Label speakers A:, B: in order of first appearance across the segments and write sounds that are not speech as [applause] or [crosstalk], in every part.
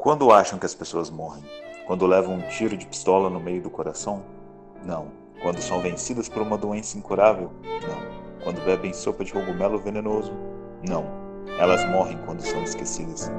A: Quando acham que as pessoas morrem? Quando levam um tiro de pistola no meio do coração? Não. Quando são vencidas por uma doença incurável? Não. Quando bebem sopa de cogumelo venenoso? Não. Elas morrem quando são esquecidas.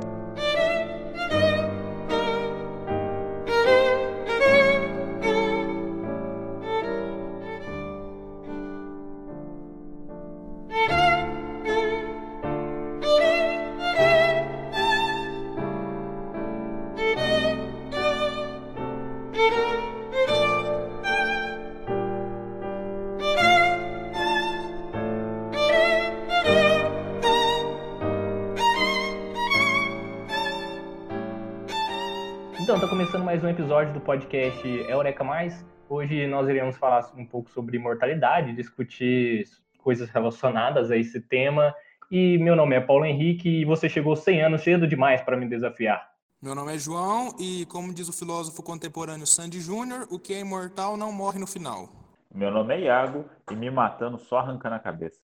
B: Podcast Eureka Mais. Hoje nós iremos falar um pouco sobre mortalidade, discutir coisas relacionadas a esse tema. E meu nome é Paulo Henrique e você chegou 100 anos cedo demais para me desafiar.
C: Meu nome é João e, como diz o filósofo contemporâneo Sandy Júnior, o que é imortal não morre no final.
D: Meu nome é Iago e me matando só arrancando a cabeça.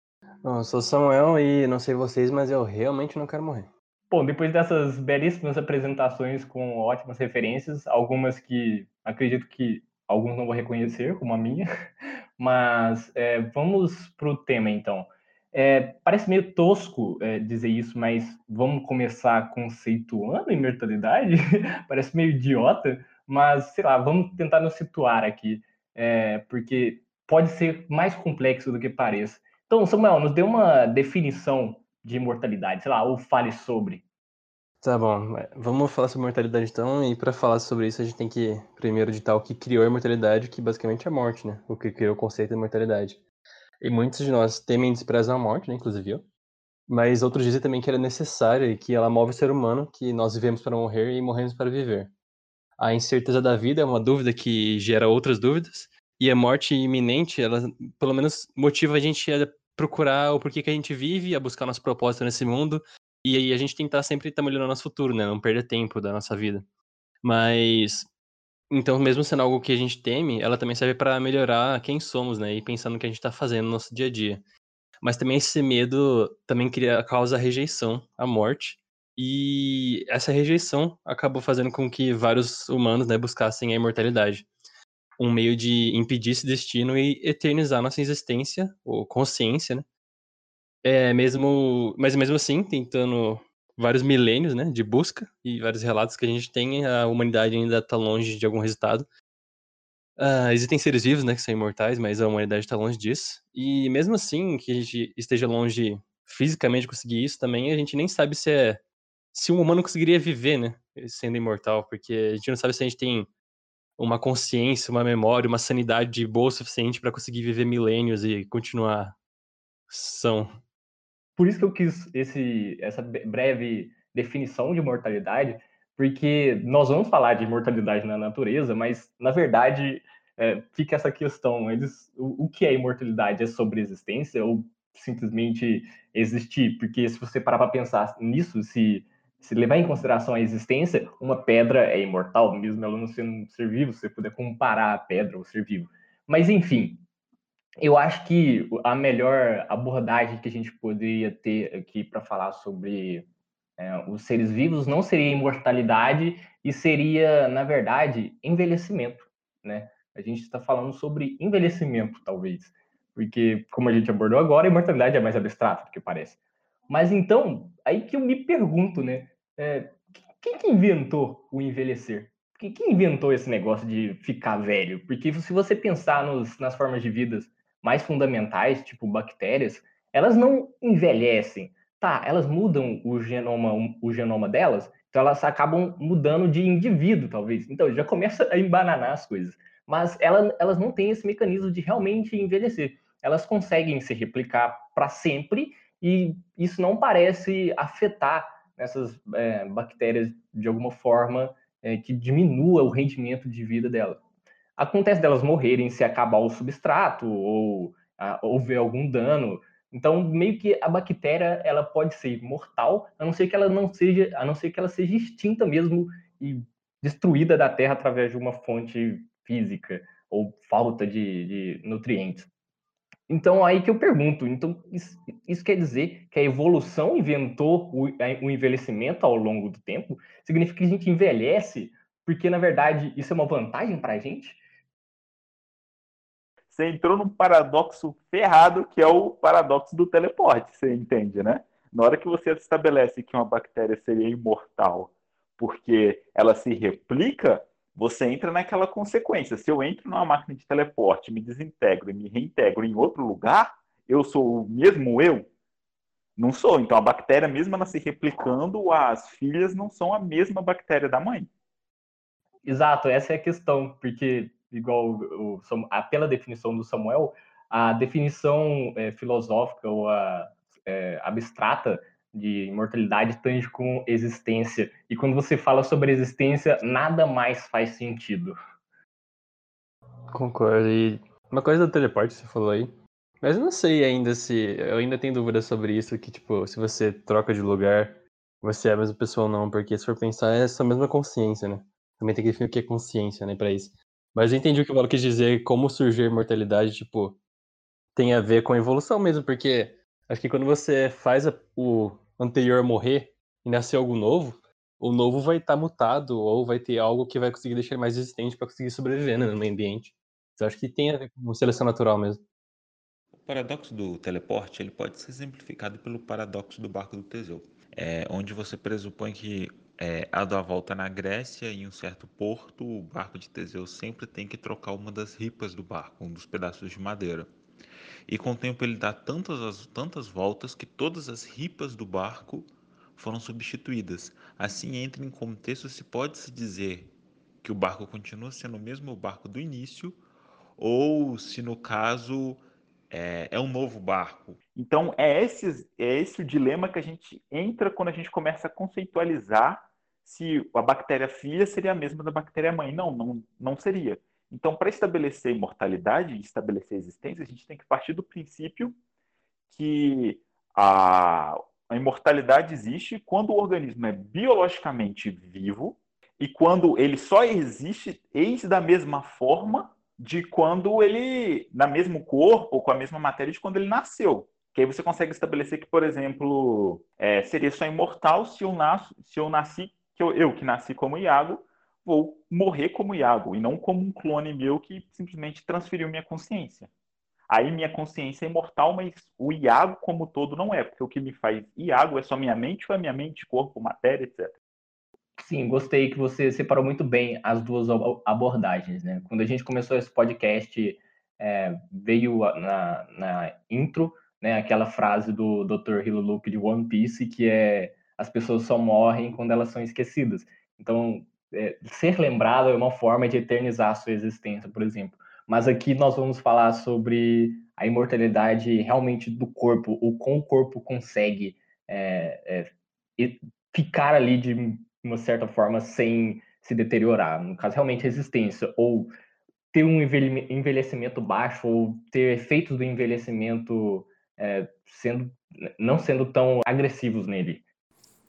E: Bom, eu sou Samuel e não sei vocês, mas eu realmente não quero morrer.
B: Bom, depois dessas belíssimas apresentações com ótimas referências, algumas que acredito que alguns não vou reconhecer, como a minha, [laughs] mas é, vamos para o tema então. É, parece meio tosco é, dizer isso, mas vamos começar conceituando imortalidade? [laughs] parece meio idiota, mas sei lá, vamos tentar nos situar aqui, é, porque pode ser mais complexo do que pareça. Então, Samuel, nos dê uma definição de imortalidade, sei lá, ou fale sobre.
E: Tá bom, é, vamos falar sobre mortalidade então, e para falar sobre isso a gente tem que primeiro ditar o que criou a imortalidade, que basicamente é a morte, né? O que criou o conceito de mortalidade. E muitos de nós temem e desprezam a morte, né? Inclusive eu. Mas outros dizem também que ela é necessária e que ela move o ser humano, que nós vivemos para morrer e morremos para viver. A incerteza da vida é uma dúvida que gera outras dúvidas, e a morte iminente, ela pelo menos motiva a gente a procurar o porquê que a gente vive, a buscar nosso propósito nesse mundo e aí a gente tentar sempre estar tá melhorando nosso futuro, né? Não perder tempo da nossa vida. Mas então, mesmo sendo algo que a gente teme, ela também serve para melhorar quem somos, né? E pensar no que a gente está fazendo no nosso dia a dia. Mas também esse medo também cria, causa rejeição, a morte. E essa rejeição acabou fazendo com que vários humanos né, buscassem a imortalidade. Um meio de impedir esse destino e eternizar nossa existência, ou consciência, né? É, mesmo, mas mesmo assim, tentando vários milênios, né, de busca e vários relatos que a gente tem, a humanidade ainda está longe de algum resultado. Uh, existem seres vivos, né, que são imortais, mas a humanidade está longe disso. E mesmo assim, que a gente esteja longe fisicamente de conseguir isso, também a gente nem sabe se é se um humano conseguiria viver, né, sendo imortal, porque a gente não sabe se a gente tem uma consciência, uma memória, uma sanidade boa o suficiente para conseguir viver milênios e continuar são
B: por isso que eu quis esse, essa breve definição de mortalidade, porque nós vamos falar de imortalidade na natureza, mas na verdade é, fica essa questão: eles, o, o, que é imortalidade? É sobre existência ou simplesmente existir? Porque se você parar para pensar nisso, se, se levar em consideração a existência, uma pedra é imortal, mesmo ela não sendo um ser vivo, se você puder comparar a pedra ao ser vivo. Mas enfim, eu acho que a melhor abordagem que a gente poderia ter aqui para falar sobre é, os seres vivos não seria imortalidade e seria, na verdade, envelhecimento, né? A gente está falando sobre envelhecimento, talvez, porque, como a gente abordou agora, a imortalidade é mais abstrata do que parece. Mas então, aí que eu me pergunto, né? É, quem que inventou o envelhecer? Quem, quem inventou esse negócio de ficar velho? Porque se você pensar nos, nas formas de vidas mais fundamentais, tipo bactérias, elas não envelhecem. Tá, elas mudam o genoma, o genoma delas, então elas acabam mudando de indivíduo, talvez. Então já começa a embananar as coisas. Mas ela, elas não têm esse mecanismo de realmente envelhecer. Elas conseguem se replicar para sempre e isso não parece afetar essas é, bactérias de alguma forma é, que diminua o rendimento de vida delas. Acontece delas morrerem se acabar o substrato ou ah, houver algum dano. Então, meio que a bactéria ela pode ser mortal, a não ser que ela não seja, a não ser que ela seja extinta mesmo e destruída da Terra através de uma fonte física ou falta de, de nutrientes. Então, aí que eu pergunto, então isso, isso quer dizer que a evolução inventou o, o, envelhecimento ao longo do tempo? Significa que a gente envelhece porque, na verdade, isso é uma vantagem para a gente?
D: Você entrou num paradoxo ferrado, que é o paradoxo do teleporte, você entende, né? Na hora que você estabelece que uma bactéria seria imortal porque ela se replica, você entra naquela consequência. Se eu entro numa máquina de teleporte, me desintegro e me reintegro em outro lugar, eu sou o mesmo eu? Não sou. Então a bactéria, mesmo ela se replicando, as filhas não são a mesma bactéria da mãe.
B: Exato, essa é a questão, porque, igual o, o, pela definição do Samuel, a definição é, filosófica ou a, é, abstrata de imortalidade tange com existência. E quando você fala sobre existência, nada mais faz sentido.
E: Concordo. E uma coisa do teleporte que você falou aí. Mas eu não sei ainda se. Eu ainda tenho dúvidas sobre isso, que, tipo, se você troca de lugar, você é a mesma pessoa ou não, porque se for pensar, é sua mesma consciência, né? Também tem que definir o que é consciência, né, pra isso. Mas eu entendi o que o Paulo quis dizer, como surgiu a imortalidade, tipo, tem a ver com a evolução mesmo, porque Acho que quando você faz a, o anterior morrer e nascer algo novo, o novo vai estar tá mutado ou vai ter algo que vai conseguir deixar ele mais resistente para conseguir sobreviver né, no meio ambiente. Então acho que tem a ver com seleção natural mesmo.
F: O paradoxo do teleporte ele pode ser exemplificado pelo paradoxo do barco do Teseu, é, onde você pressupõe que é, a da volta na Grécia, em um certo porto, o barco de Teseu sempre tem que trocar uma das ripas do barco, um dos pedaços de madeira. E com o tempo ele dá tantas, tantas voltas que todas as ripas do barco foram substituídas. Assim, entra em contexto se pode se dizer que o barco continua sendo o mesmo barco do início, ou se no caso é, é, um novo barco.
D: Então é esse, é esse o dilema que a gente entra quando a gente começa a conceitualizar se a bactéria filha seria a mesma da bactéria mãe. Não, não, não seria. Então, para estabelecer imortalidade estabelecer existência, a gente tem que partir do princípio que a, a imortalidade existe quando o organismo é biologicamente vivo e quando ele só existe eis da mesma forma de quando ele, na mesmo corpo com a mesma matéria de quando ele nasceu. Que aí você consegue estabelecer que, por exemplo, é, seria só imortal se eu, nasço, se eu nasci, que eu, eu que nasci como Iago, vou morrer como Iago e não como um clone meu que simplesmente transferiu minha consciência. Aí minha consciência é imortal, mas o Iago como todo não é, porque o que me faz Iago é só minha mente ou é minha mente, corpo, matéria, etc.
B: Sim, gostei que você separou muito bem as duas abordagens. Né? Quando a gente começou esse podcast, é, veio na, na intro né, aquela frase do Dr. Hilo Luke de One Piece, que é as pessoas só morrem quando elas são esquecidas. Então, é, ser lembrado é uma forma de eternizar a sua existência, por exemplo. Mas aqui nós vamos falar sobre a imortalidade realmente do corpo, o como o corpo consegue é, é, ficar ali de uma certa forma sem se deteriorar. No caso, realmente resistência, ou ter um envelhecimento baixo, ou ter efeitos do envelhecimento é, sendo, não sendo tão agressivos nele.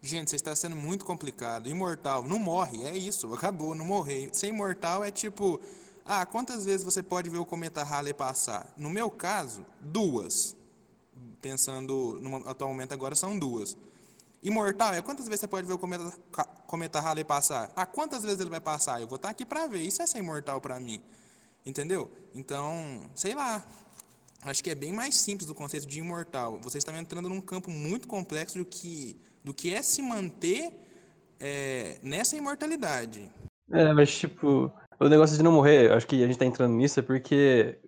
C: Gente, você está sendo muito complicado. Imortal, não morre, é isso, acabou, não morrer. Ser imortal é tipo, ah, quantas vezes você pode ver o cometa Halley passar? No meu caso, duas. Pensando no atual momento agora são duas. Imortal é quantas vezes você pode ver o cometa, cometa Halley passar? Ah, quantas vezes ele vai passar? Eu vou estar aqui para ver. Isso é ser imortal para mim. Entendeu? Então, sei lá. Acho que é bem mais simples o conceito de imortal. Você está entrando num campo muito complexo do que do que é se manter é, nessa imortalidade.
E: É, mas tipo, o negócio de não morrer, acho que a gente tá entrando nisso é porque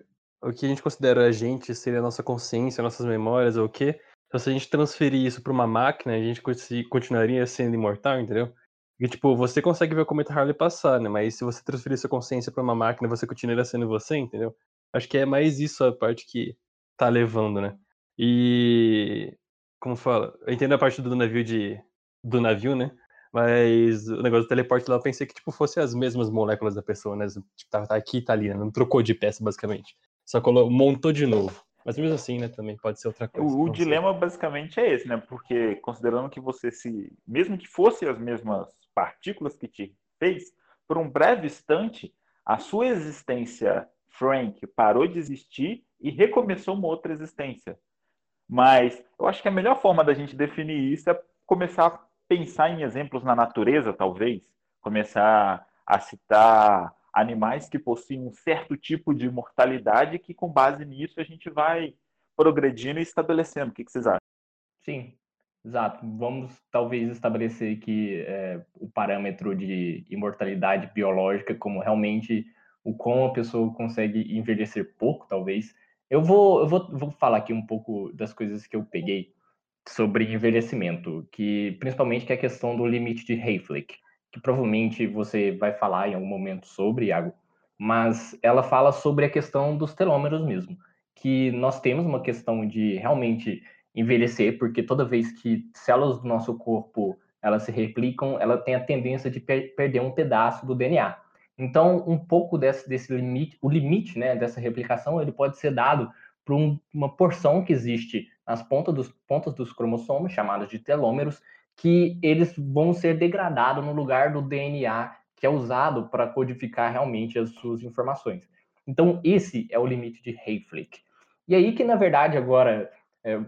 E: o que a gente considera a gente seria a nossa consciência, nossas memórias ou o quê. Então, se a gente transferir isso para uma máquina, a gente continuaria sendo imortal, entendeu? Porque, tipo, você consegue ver o cometa Harley passar, né? Mas se você transferir sua consciência para uma máquina, você continuaria sendo você, entendeu? Acho que é mais isso a parte que tá levando, né? E como fala? Eu entendo a parte do navio de. do navio, né? Mas o negócio do teleporte lá eu pensei que tipo, fosse as mesmas moléculas da pessoa, né? Tipo, tá, tá aqui e tá ali, né? Não trocou de peça, basicamente. Só colou, montou de novo. Mas mesmo assim, né, também pode ser outra coisa.
D: O, o dilema basicamente é esse, né? Porque considerando que você se. Mesmo que fossem as mesmas partículas que te fez, por um breve instante, a sua existência, Frank, parou de existir e recomeçou uma outra existência. Mas eu acho que a melhor forma da gente definir isso é começar a pensar em exemplos na natureza, talvez, começar a citar animais que possuem um certo tipo de mortalidade que, com base nisso, a gente vai progredindo e estabelecendo. O que, vocês acham?
B: Sim, exato. Vamos talvez estabelecer que é, o parâmetro de imortalidade biológica como realmente o como a pessoa consegue envelhecer pouco, talvez. Eu vou, eu vou, vou falar aqui um pouco das coisas que eu peguei sobre envelhecimento, que principalmente que é a questão do limite de Hayflick, que provavelmente você vai falar em algum momento sobre, Iago, mas ela fala sobre a questão dos telômeros mesmo, que nós temos uma questão de realmente envelhecer, porque toda vez que células do nosso corpo elas se replicam, ela tem a tendência de per perder um pedaço do DNA. Então, um pouco desse, desse limite, o limite né, dessa replicação, ele pode ser dado por um, uma porção que existe nas pontas dos, pontas dos cromossomos, chamadas de telômeros, que eles vão ser degradados no lugar do DNA que é usado para codificar realmente as suas informações. Então, esse é o limite de Hayflick. E aí que, na verdade, agora, é,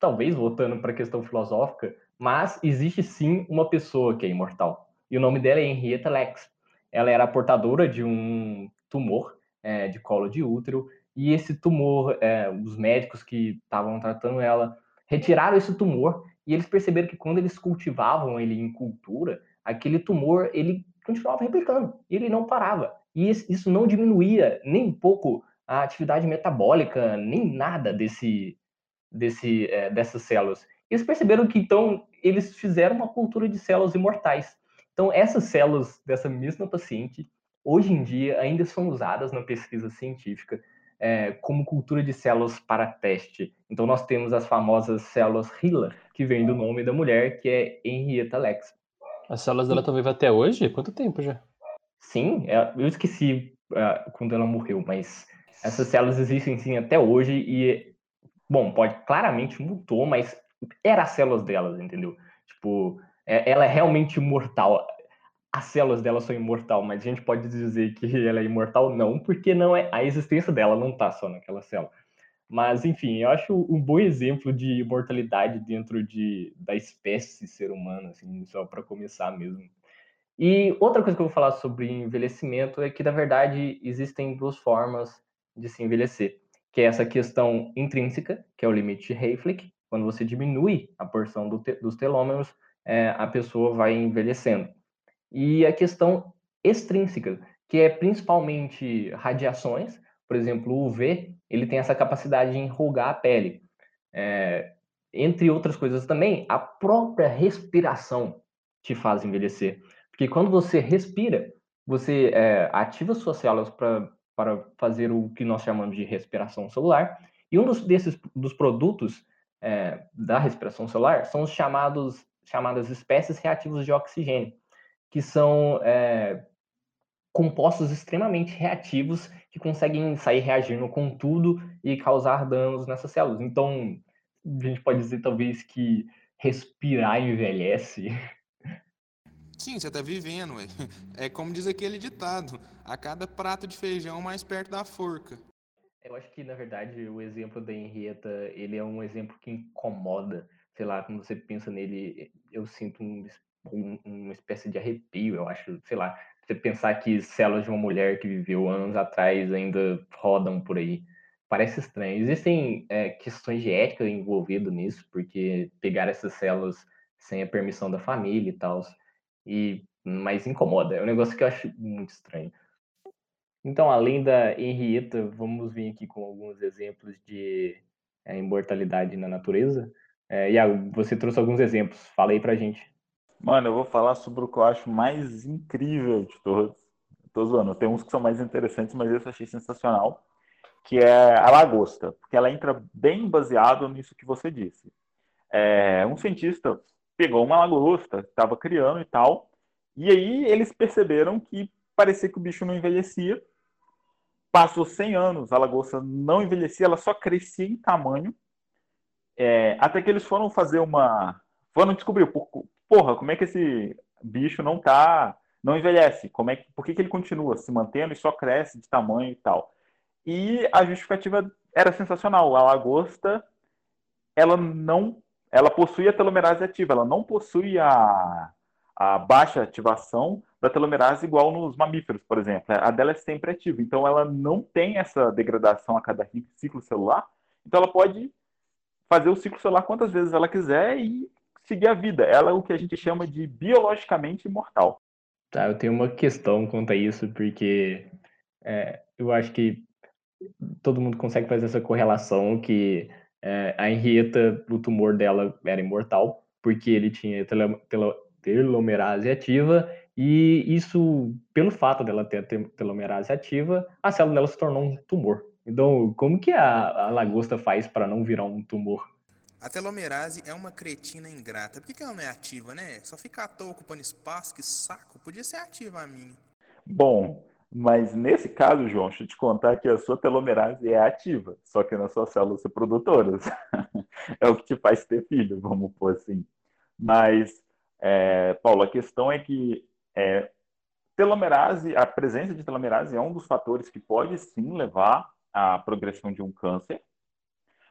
B: talvez voltando para a questão filosófica, mas existe sim uma pessoa que é imortal. E o nome dela é Henrietta Lacks. Ela era portadora de um tumor é, de colo de útero e esse tumor, é, os médicos que estavam tratando ela retiraram esse tumor e eles perceberam que quando eles cultivavam ele em cultura, aquele tumor ele continuava replicando, ele não parava. E isso não diminuía nem um pouco a atividade metabólica, nem nada desse, desse, é, dessas células. Eles perceberam que então eles fizeram uma cultura de células imortais. Então essas células dessa mesma paciente hoje em dia ainda são usadas na pesquisa científica é, como cultura de células para teste. Então, nós temos as famosas células HeLa, que vem do nome da mulher, que é Henrietta Lacks.
E: As células dela estão vivas até hoje? Quanto tempo já?
B: Sim, é, eu esqueci uh, quando ela morreu, mas essas células existem sim até hoje e, bom, pode claramente mudou, mas era as células delas, entendeu? Tipo, é, ela é realmente imortal as células dela são imortal, mas a gente pode dizer que [laughs] ela é imortal não, porque não é a existência dela não está só naquela célula. Mas enfim, eu acho um bom exemplo de imortalidade dentro de, da espécie ser humano, assim, só para começar mesmo. E outra coisa que eu vou falar sobre envelhecimento é que na verdade existem duas formas de se envelhecer, que é essa questão intrínseca, que é o limite de Hayflick, quando você diminui a porção do te, dos telômeros, é, a pessoa vai envelhecendo e a questão extrínseca, que é principalmente radiações, por exemplo, o UV, ele tem essa capacidade de enrugar a pele. É, entre outras coisas também, a própria respiração te faz envelhecer. Porque quando você respira, você é, ativa suas células para fazer o que nós chamamos de respiração celular. E um dos, desses dos produtos é, da respiração celular são os chamados chamadas espécies reativas de oxigênio que são é, compostos extremamente reativos que conseguem sair reagindo com tudo e causar danos nessas células. Então, a gente pode dizer talvez que respirar envelhece.
C: Sim, você está vivendo, ué. É como diz aquele ditado: a cada prato de feijão mais perto da forca.
B: Eu acho que, na verdade, o exemplo da Henrietta, ele é um exemplo que incomoda. Sei lá, quando você pensa nele, eu sinto um um, uma espécie de arrepio, eu acho, sei lá, você pensar que células de uma mulher que viveu anos atrás ainda rodam por aí. Parece estranho. Existem é, questões de ética envolvidas nisso, porque pegar essas células sem a permissão da família e tal, e mas incomoda. É um negócio que eu acho muito estranho. Então, além da Henrietta, vamos vir aqui com alguns exemplos de é, imortalidade na natureza. É, Iago, você trouxe alguns exemplos. Fala aí pra gente.
D: Mano, eu vou falar sobre o que eu acho mais incrível de todos. Tô zoando, tem uns que são mais interessantes, mas esse eu achei sensacional, que é a lagosta, porque ela entra bem baseado nisso que você disse. É, um cientista pegou uma lagosta, estava criando e tal, e aí eles perceberam que parecia que o bicho não envelhecia. Passou 100 anos, a lagosta não envelhecia, ela só crescia em tamanho, é, até que eles foram fazer uma. Foram descobrir por, porra, como é que esse bicho não tá, não envelhece? Como é que, por que, que ele continua se mantendo e só cresce de tamanho e tal? E a justificativa era sensacional. A lagosta, ela não, ela possui a telomerase ativa, ela não possui a, a baixa ativação da telomerase igual nos mamíferos, por exemplo. A dela é sempre ativa, então ela não tem essa degradação a cada ciclo celular. Então ela pode fazer o ciclo celular quantas vezes ela quiser e seguir a vida. Ela é o que a gente chama de biologicamente imortal.
B: Tá, eu tenho uma questão quanto a isso, porque é, eu acho que todo mundo consegue fazer essa correlação que é, a Henrietta, o tumor dela era imortal, porque ele tinha telomerase ativa, e isso, pelo fato dela ter telomerase ativa, a célula dela se tornou um tumor. Então, como que a, a lagosta faz para não virar um tumor?
C: A telomerase é uma cretina ingrata. Por que, que ela não é ativa, né? Só fica à toa ocupando espaço, que saco. Podia ser ativa a minha.
D: Bom, mas nesse caso, João, deixa eu te contar que a sua telomerase é ativa, só que nas suas células reprodutoras. [laughs] é o que te faz ter filho, vamos pôr assim. Mas, é, Paulo, a questão é que é, telomerase, a presença de telomerase é um dos fatores que pode sim levar à progressão de um câncer,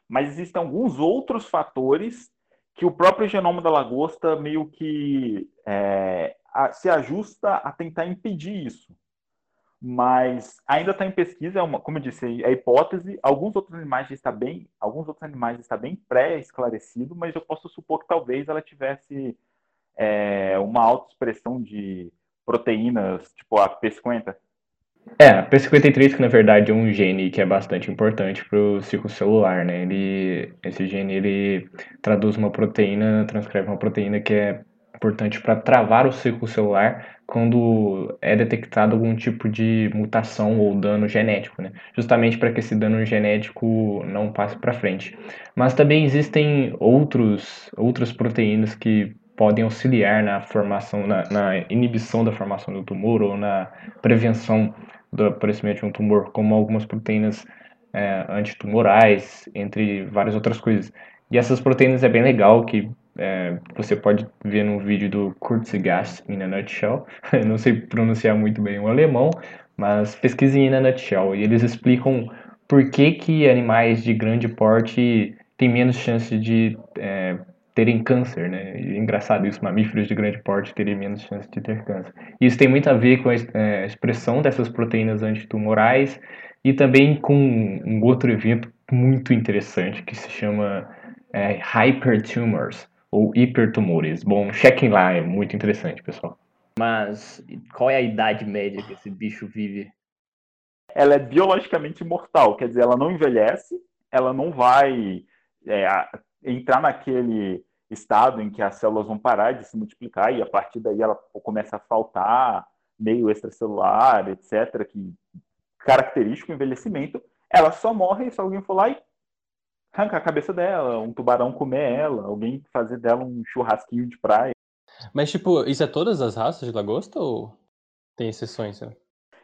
D: mas existem alguns outros fatores que o próprio genoma da lagosta meio que é, a, se ajusta a tentar impedir isso mas ainda está em pesquisa, é uma, como eu disse, é hipótese. Alguns outros animais está bem, alguns outros animais está bem pré-esclarecido, mas eu posso supor que talvez ela tivesse é, uma alta expressão de proteínas, tipo a P50.
B: É, a P53 que na verdade é um gene que é bastante importante para o ciclo celular, né? Ele, esse gene ele traduz uma proteína, transcreve uma proteína que é importante para travar o ciclo celular quando é detectado algum tipo de mutação ou dano genético, né? justamente para que esse dano genético não passe para frente. Mas também existem outros, outras proteínas que podem auxiliar na formação, na, na inibição da formação do tumor ou na prevenção do aparecimento de um tumor, como algumas proteínas é, antitumorais, entre várias outras coisas. E essas proteínas é bem legal que é, você pode ver no vídeo do Kurzgesagt in a Nutshell. [laughs] Eu não sei pronunciar muito bem o alemão, mas pesquisem in a Nutshell. E eles explicam por que, que animais de grande porte têm menos chance de é, terem câncer, né? E, engraçado isso, mamíferos de grande porte terem menos chance de ter câncer. Isso tem muito a ver com a é, expressão dessas proteínas antitumorais e também com um outro evento muito interessante que se chama é, hypertumors, ou hipertumores. Bom, chequem lá, é muito interessante, pessoal. Mas qual é a idade média que esse bicho vive?
D: Ela é biologicamente mortal, quer dizer, ela não envelhece, ela não vai é, entrar naquele estado em que as células vão parar de se multiplicar e a partir daí ela começa a faltar meio extracelular, etc., que característico envelhecimento, ela só morre se alguém for lá e arrancar a cabeça dela, um tubarão comer ela, alguém fazer dela um churrasquinho de praia.
E: Mas, tipo, isso é todas as raças de lagosta ou tem exceções? Né?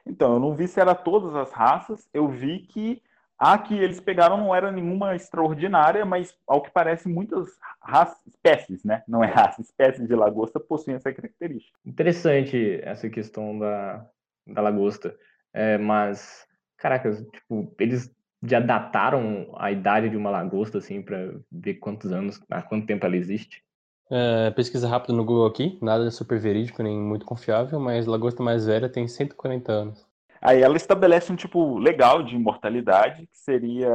D: Então, eu não vi se era todas as raças, eu vi que a que eles pegaram não era nenhuma extraordinária, mas ao que parece muitas raças, espécies, né? Não é raça, espécies de lagosta possuem essa característica.
B: Interessante essa questão da, da lagosta. É, mas, caraca, tipo, eles já dataram a idade de uma lagosta, assim, para ver quantos anos, há quanto tempo ela existe?
E: É, pesquisa rápida no Google aqui, nada super verídico nem muito confiável, mas lagosta mais velha tem 140 anos.
D: Aí ela estabelece um tipo legal de imortalidade, que seria.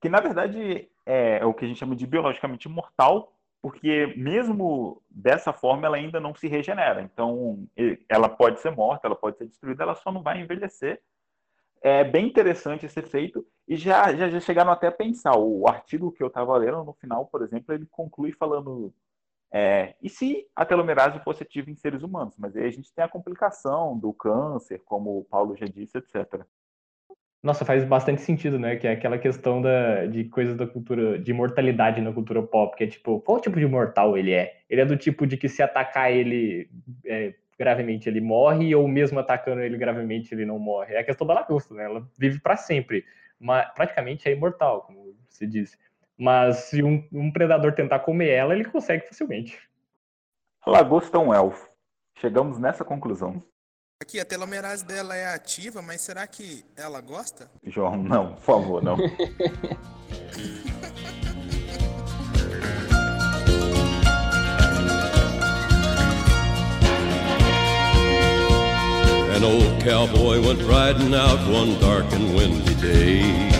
D: que na verdade é o que a gente chama de biologicamente mortal, porque mesmo dessa forma ela ainda não se regenera. Então ela pode ser morta, ela pode ser destruída, ela só não vai envelhecer é bem interessante esse efeito e já, já, já chegaram até a pensar. O artigo que eu estava lendo no final, por exemplo, ele conclui falando é, e se a telomerase fosse ativa em seres humanos? Mas aí a gente tem a complicação do câncer, como o Paulo já disse, etc.
B: Nossa, faz bastante sentido, né? Que é aquela questão da, de coisas da cultura, de mortalidade na cultura pop, que é tipo, qual tipo de mortal ele é? Ele é do tipo de que se atacar ele é, gravemente ele morre, ou mesmo atacando ele gravemente ele não morre. É a questão da lagosta, né? Ela vive para sempre. Mas praticamente é imortal, como se diz. Mas se um, um, predador tentar comer ela, ele consegue facilmente.
D: A lagosta é um elfo. Chegamos nessa conclusão.
C: Aqui, a telomerase dela é ativa, mas será que ela gosta?
D: João, não, por favor, não.
G: An old cowboy went riding out one dark and windy day.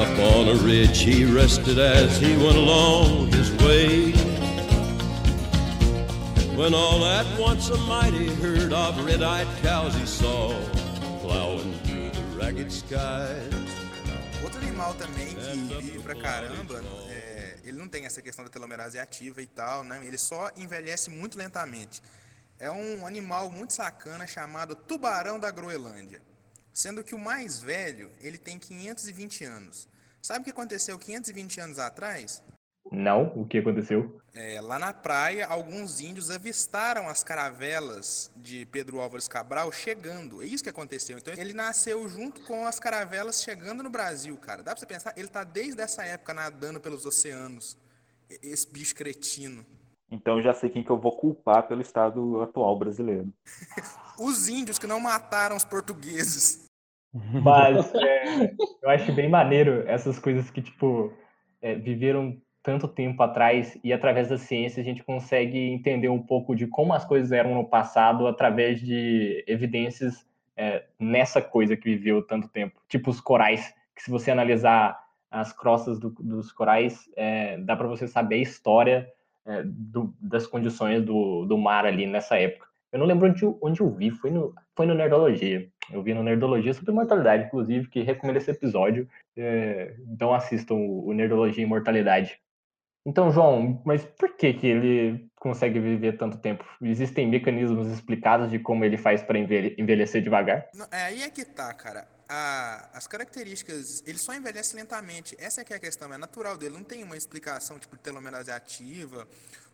G: Up on a ridge he rested as he went along his way. When all at once a mighty herd of red-eyed cows he saw plowing through the ragged skies.
C: Outro animal também que vive pra caramba, é, ele não tem essa questão da telomerase ativa e tal, né? Ele só envelhece muito lentamente. É um animal muito sacana chamado tubarão da Groenlândia. Sendo que o mais velho, ele tem 520 anos. Sabe o que aconteceu 520 anos atrás?
B: Não, o que aconteceu?
C: É, lá na praia, alguns índios avistaram as caravelas de Pedro Álvares Cabral chegando. É isso que aconteceu. Então ele nasceu junto com as caravelas chegando no Brasil, cara. Dá pra você pensar? Ele tá desde essa época nadando pelos oceanos. Esse bicho cretino.
D: Então já sei quem que eu vou culpar pelo estado atual brasileiro. [laughs]
C: Os índios que não mataram os portugueses.
B: Mas [laughs] é, eu acho bem maneiro essas coisas que, tipo, é, viveram tanto tempo atrás e através da ciência a gente consegue entender um pouco de como as coisas eram no passado através de evidências é, nessa coisa que viveu tanto tempo. Tipo os corais, que se você analisar as crostas do, dos corais, é, dá para você saber a história é, do, das condições do, do mar ali nessa época. Eu não lembro onde, onde eu vi, foi no, foi no Nerdologia. Eu vi no Nerdologia sobre Imortalidade, inclusive, que recomendo esse episódio. É, então assistam o Nerdologia Imortalidade. Então, João, mas por que, que ele consegue viver tanto tempo? Existem mecanismos explicados de como ele faz para envelhecer devagar?
C: É aí é que tá, cara. As características, ele só envelhece lentamente. Essa é que é a questão, é natural dele. Não tem uma explicação tipo telomerase ativa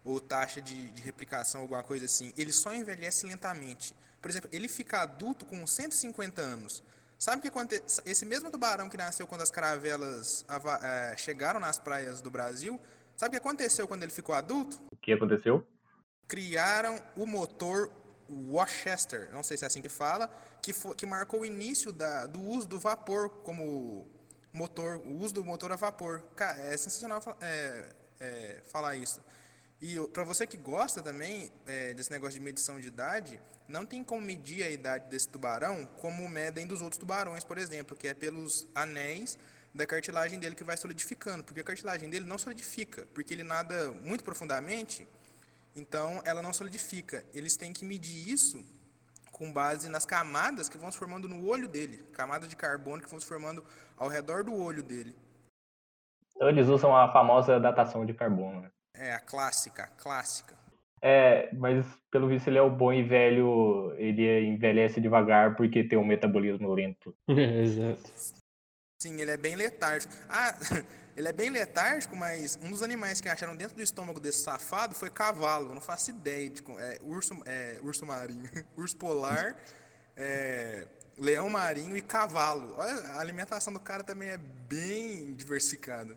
C: ou taxa de, de replicação, alguma coisa assim. Ele só envelhece lentamente. Por exemplo, ele fica adulto com 150 anos. Sabe que quando esse mesmo tubarão que nasceu quando as caravelas é, chegaram nas praias do Brasil, Sabe o que aconteceu quando ele ficou adulto?
B: O que aconteceu?
C: Criaram o motor Worcester, não sei se é assim que fala, que, foi, que marcou o início da, do uso do vapor como motor, o uso do motor a vapor. Cara, é sensacional é, é, falar isso. E para você que gosta também é, desse negócio de medição de idade, não tem como medir a idade desse tubarão como medem dos outros tubarões, por exemplo, que é pelos anéis da cartilagem dele que vai solidificando, porque a cartilagem dele não solidifica, porque ele nada muito profundamente, então ela não solidifica. Eles têm que medir isso com base nas camadas que vão se formando no olho dele, camadas de carbono que vão se formando ao redor do olho dele.
B: Então eles usam a famosa datação de carbono. Né?
C: É, a clássica, a clássica.
B: É, mas pelo visto ele é o bom e velho, ele envelhece devagar porque tem um metabolismo lento. [laughs]
E: exato.
C: Sim, ele é bem letárgico. Ah, [laughs] ele é bem letárgico, mas um dos animais que acharam dentro do estômago desse safado foi cavalo. Eu não faço ideia de é, urso, é, urso marinho, [laughs] urso polar, é, leão marinho e cavalo. Olha, a alimentação do cara também é bem diversificada.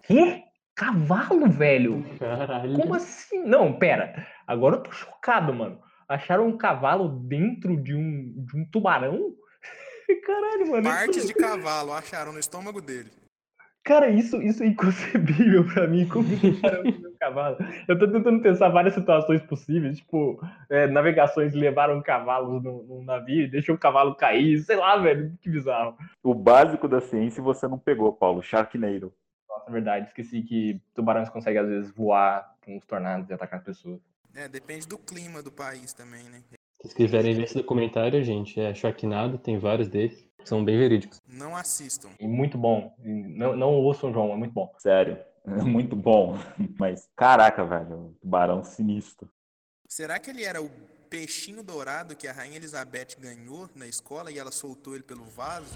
B: Cavalo, velho?
E: Caralho.
B: Como assim? Não, pera. Agora eu tô chocado, mano. Acharam um cavalo dentro de um, de um tubarão? [laughs] Caralho, mano.
C: Partes
B: isso...
C: de [laughs] cavalo acharam no estômago dele.
B: Cara, isso, isso é inconcebível pra mim. Como que um cavalo? Eu tô tentando pensar várias situações possíveis. Tipo, é, navegações levaram cavalos num, num navio e deixou o cavalo cair. Sei lá, velho. Que bizarro.
D: O básico da ciência você não pegou, Paulo. Sharknado.
B: Nossa, é verdade. Esqueci que tubarões conseguem, às vezes, voar com os tornados e atacar pessoas.
C: É, depende do clima do país também, né?
E: Se quiserem ver esse documentário, gente, é Sharknado, tem vários deles. São bem verídicos.
C: Não assistam.
B: E muito bom. Não, não ouçam, João, é muito bom.
D: Sério, [laughs] é muito bom. Mas, caraca, velho, tubarão sinistro.
C: Será que ele era o peixinho dourado que a Rainha Elizabeth ganhou na escola e ela soltou ele pelo vaso?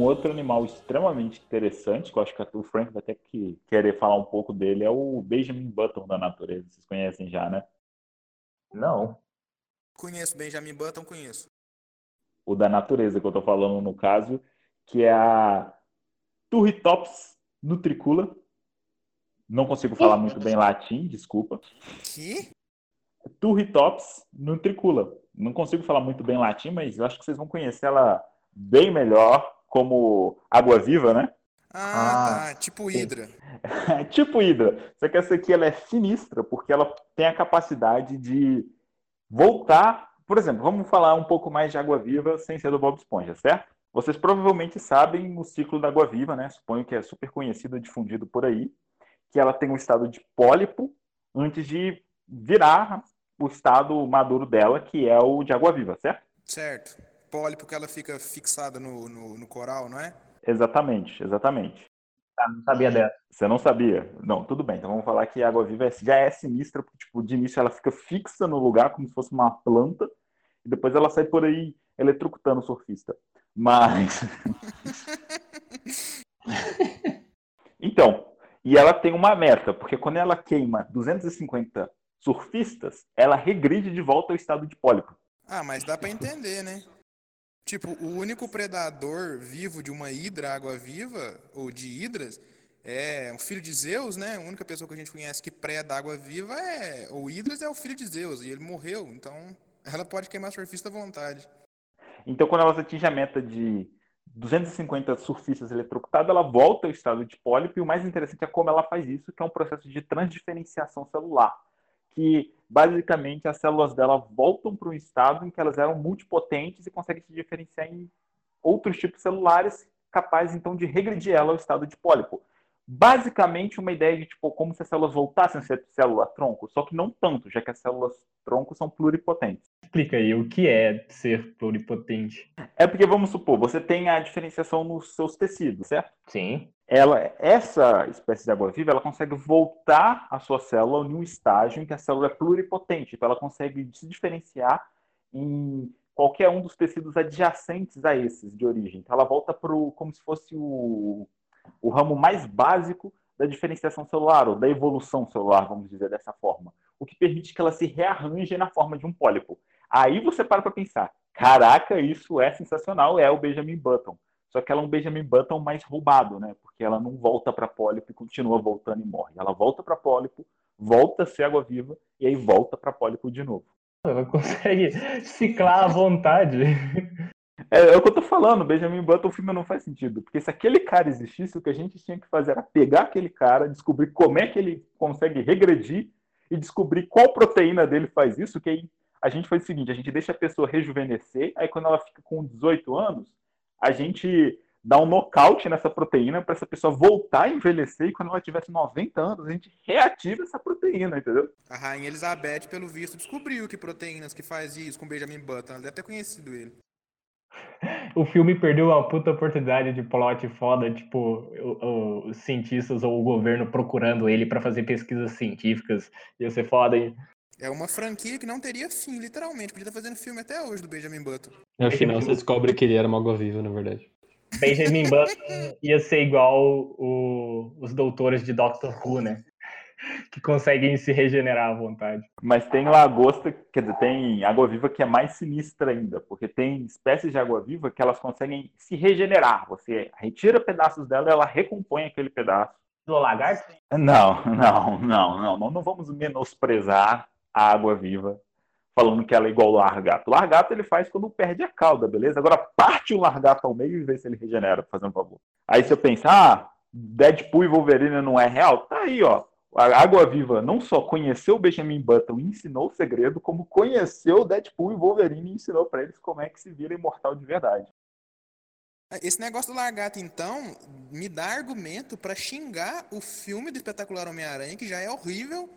D: Um outro animal extremamente interessante, que eu acho que o Frank vai ter que querer falar um pouco dele, é o Benjamin Button da natureza. Vocês conhecem já, né?
B: Não.
C: Conheço Benjamin Button, conheço.
D: O da natureza que eu tô falando no caso, que é a Turritops nutricula. Não consigo falar muito bem latim, desculpa.
C: Que?
D: Turritops nutricula. Não consigo falar muito bem latim, mas eu acho que vocês vão conhecer ela bem melhor como água-viva, né?
C: Ah,
B: Ah,
C: tá. Tipo. Hidra. [laughs]
D: tipo Hidra. Só que essa aqui ela é sinistra porque ela tem a capacidade de voltar. Por exemplo, vamos falar um pouco mais de água-viva sem ser do Bob Esponja, certo? Vocês provavelmente sabem o ciclo da água-viva, né? Suponho que é super conhecido e difundido por aí, que ela tem um estado de pólipo antes de virar o estado maduro dela, que é o de água-viva, certo?
C: Certo. Pólipo que ela fica fixada no, no, no coral, não é?
D: Exatamente, exatamente.
B: Tá, não sabia dessa.
D: Você não sabia? Não, tudo bem. Então vamos falar que a água-viva é- já é sinistra, porque tipo, de início ela fica fixa no lugar como se fosse uma planta, e depois ela sai por aí eletrocutando o surfista. Mas. [laughs] então, e ela tem uma meta, porque quando ela queima 250 surfistas, ela regride de volta ao estado de pólipo.
C: Ah, mas dá pra entender, né? Tipo, o único predador vivo de uma hidra água-viva, ou de hidras, é o filho de Zeus, né? A única pessoa que a gente conhece que preda água-viva é. O Hidras é o filho de Zeus, e ele morreu, então ela pode queimar surfista à vontade.
D: Então, quando ela atinge a meta de 250 surfistas eletrocutados, ela volta ao estado de pólipo, e o mais interessante é como ela faz isso, que é um processo de transdiferenciação celular, que basicamente as células dela voltam para um estado em que elas eram multipotentes e conseguem se diferenciar em outros tipos celulares, capazes então de regredir ela ao estado de pólipo. Basicamente, uma ideia de tipo, como se as células voltassem a ser célula-tronco, só que não tanto, já que as células-tronco são pluripotentes.
B: Explica aí o que é ser pluripotente.
D: É porque, vamos supor, você tem a diferenciação nos seus tecidos, certo?
B: Sim.
D: Ela, essa espécie de água-viva, ela consegue voltar a sua célula em um estágio em que a célula é pluripotente. Então, ela consegue se diferenciar em qualquer um dos tecidos adjacentes a esses de origem. Então, ela volta para como se fosse o, o ramo mais básico da diferenciação celular, ou da evolução celular, vamos dizer dessa forma. O que permite que ela se rearranje na forma de um pólipo. Aí você para para pensar, caraca, isso é sensacional, é o Benjamin Button. Só que ela é um Benjamin Button mais roubado, né? Porque ela não volta para pólipo e continua voltando e morre. Ela volta para pólipo, volta a ser água-viva e aí volta para pólipo de novo.
B: Ela consegue ciclar à vontade.
D: É, é o que eu tô falando, Benjamin Button, o filme não faz sentido. Porque se aquele cara existisse, o que a gente tinha que fazer era pegar aquele cara, descobrir como é que ele consegue regredir e descobrir qual proteína dele faz isso, que aí a gente faz o seguinte, a gente deixa a pessoa rejuvenescer, aí quando ela fica com 18 anos, a gente dá um nocaute nessa proteína para essa pessoa voltar a envelhecer e quando ela tivesse 90 anos, a gente reativa essa proteína, entendeu?
C: A Rainha Elizabeth, pelo visto, descobriu que proteínas que faz isso com Benjamin Button. Ela deve ter conhecido ele.
B: O filme perdeu uma puta oportunidade de plot foda, tipo, os cientistas ou o governo procurando ele pra fazer pesquisas científicas. Ia ser foda, hein?
C: É uma franquia que não teria fim, literalmente. Podia estar fazendo filme até hoje do Benjamin Button.
E: No final você descobre que ele era uma água-viva, na verdade.
B: Benjamin Button ia ser igual o- os doutores de Doctor Who, né? [laughs] Que conseguem se regenerar à vontade.
D: Mas tem lagosta, quer dizer, tem água-viva que é mais sinistra ainda, porque tem espécies de água-viva que elas conseguem se regenerar. Você retira pedaços dela e ela recompõe aquele pedaço.
B: Do lagarto?
D: Não, não, não, não, não, não vamos menosprezar a água-viva falando que ela é igual ao largato. O largato ele faz quando perde a cauda, beleza? Agora parte o largato ao meio e vê se ele regenera, fazendo favor. Aí você pensa, ah, Deadpool e Wolverine não é real? Tá aí, ó. A água-viva não só conheceu o Benjamin Button e ensinou o segredo, como conheceu Deadpool e Wolverine e ensinou pra eles como é que se vira imortal de verdade.
C: Esse negócio do lagarto, então, me dá argumento pra xingar o filme do Espetacular Homem-Aranha, que já é horrível,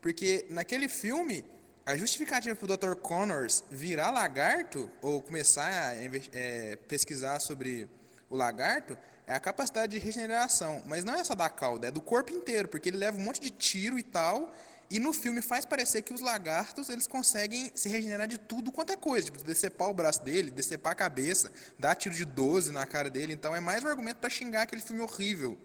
C: porque naquele filme, a justificativa pro Dr. Connors virar lagarto, ou começar a é, pesquisar sobre o lagarto, é a capacidade de regeneração. Mas não é só da cauda, é do corpo inteiro, porque ele leva um monte de tiro e tal, E no filme faz parecer que os lagartos, eles conseguem se regenerar de tudo quanto é coisa. Tipo, decepar o braço dele, decepar a cabeça, dar tiro de 12 na cara dele. Então é mais um argumento pra xingar aquele filme horrível.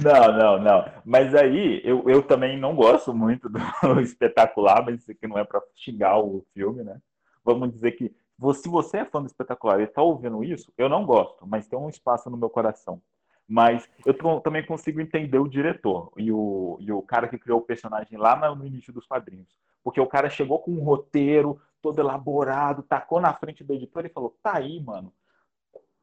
D: Não, não, não. Mas aí eu, eu também não gosto muito do [laughs] espetacular, mas isso aqui não é pra xingar o filme, né? Vamos dizer que se você é fã do espetacular e tá ouvindo isso, eu não gosto, mas tem um espaço no meu coração. Mas eu também consigo entender o diretor e o, e o cara que criou o personagem lá no início dos quadrinhos. Porque o cara chegou com um roteiro todo elaborado, tacou na frente do editor e falou: tá aí, mano.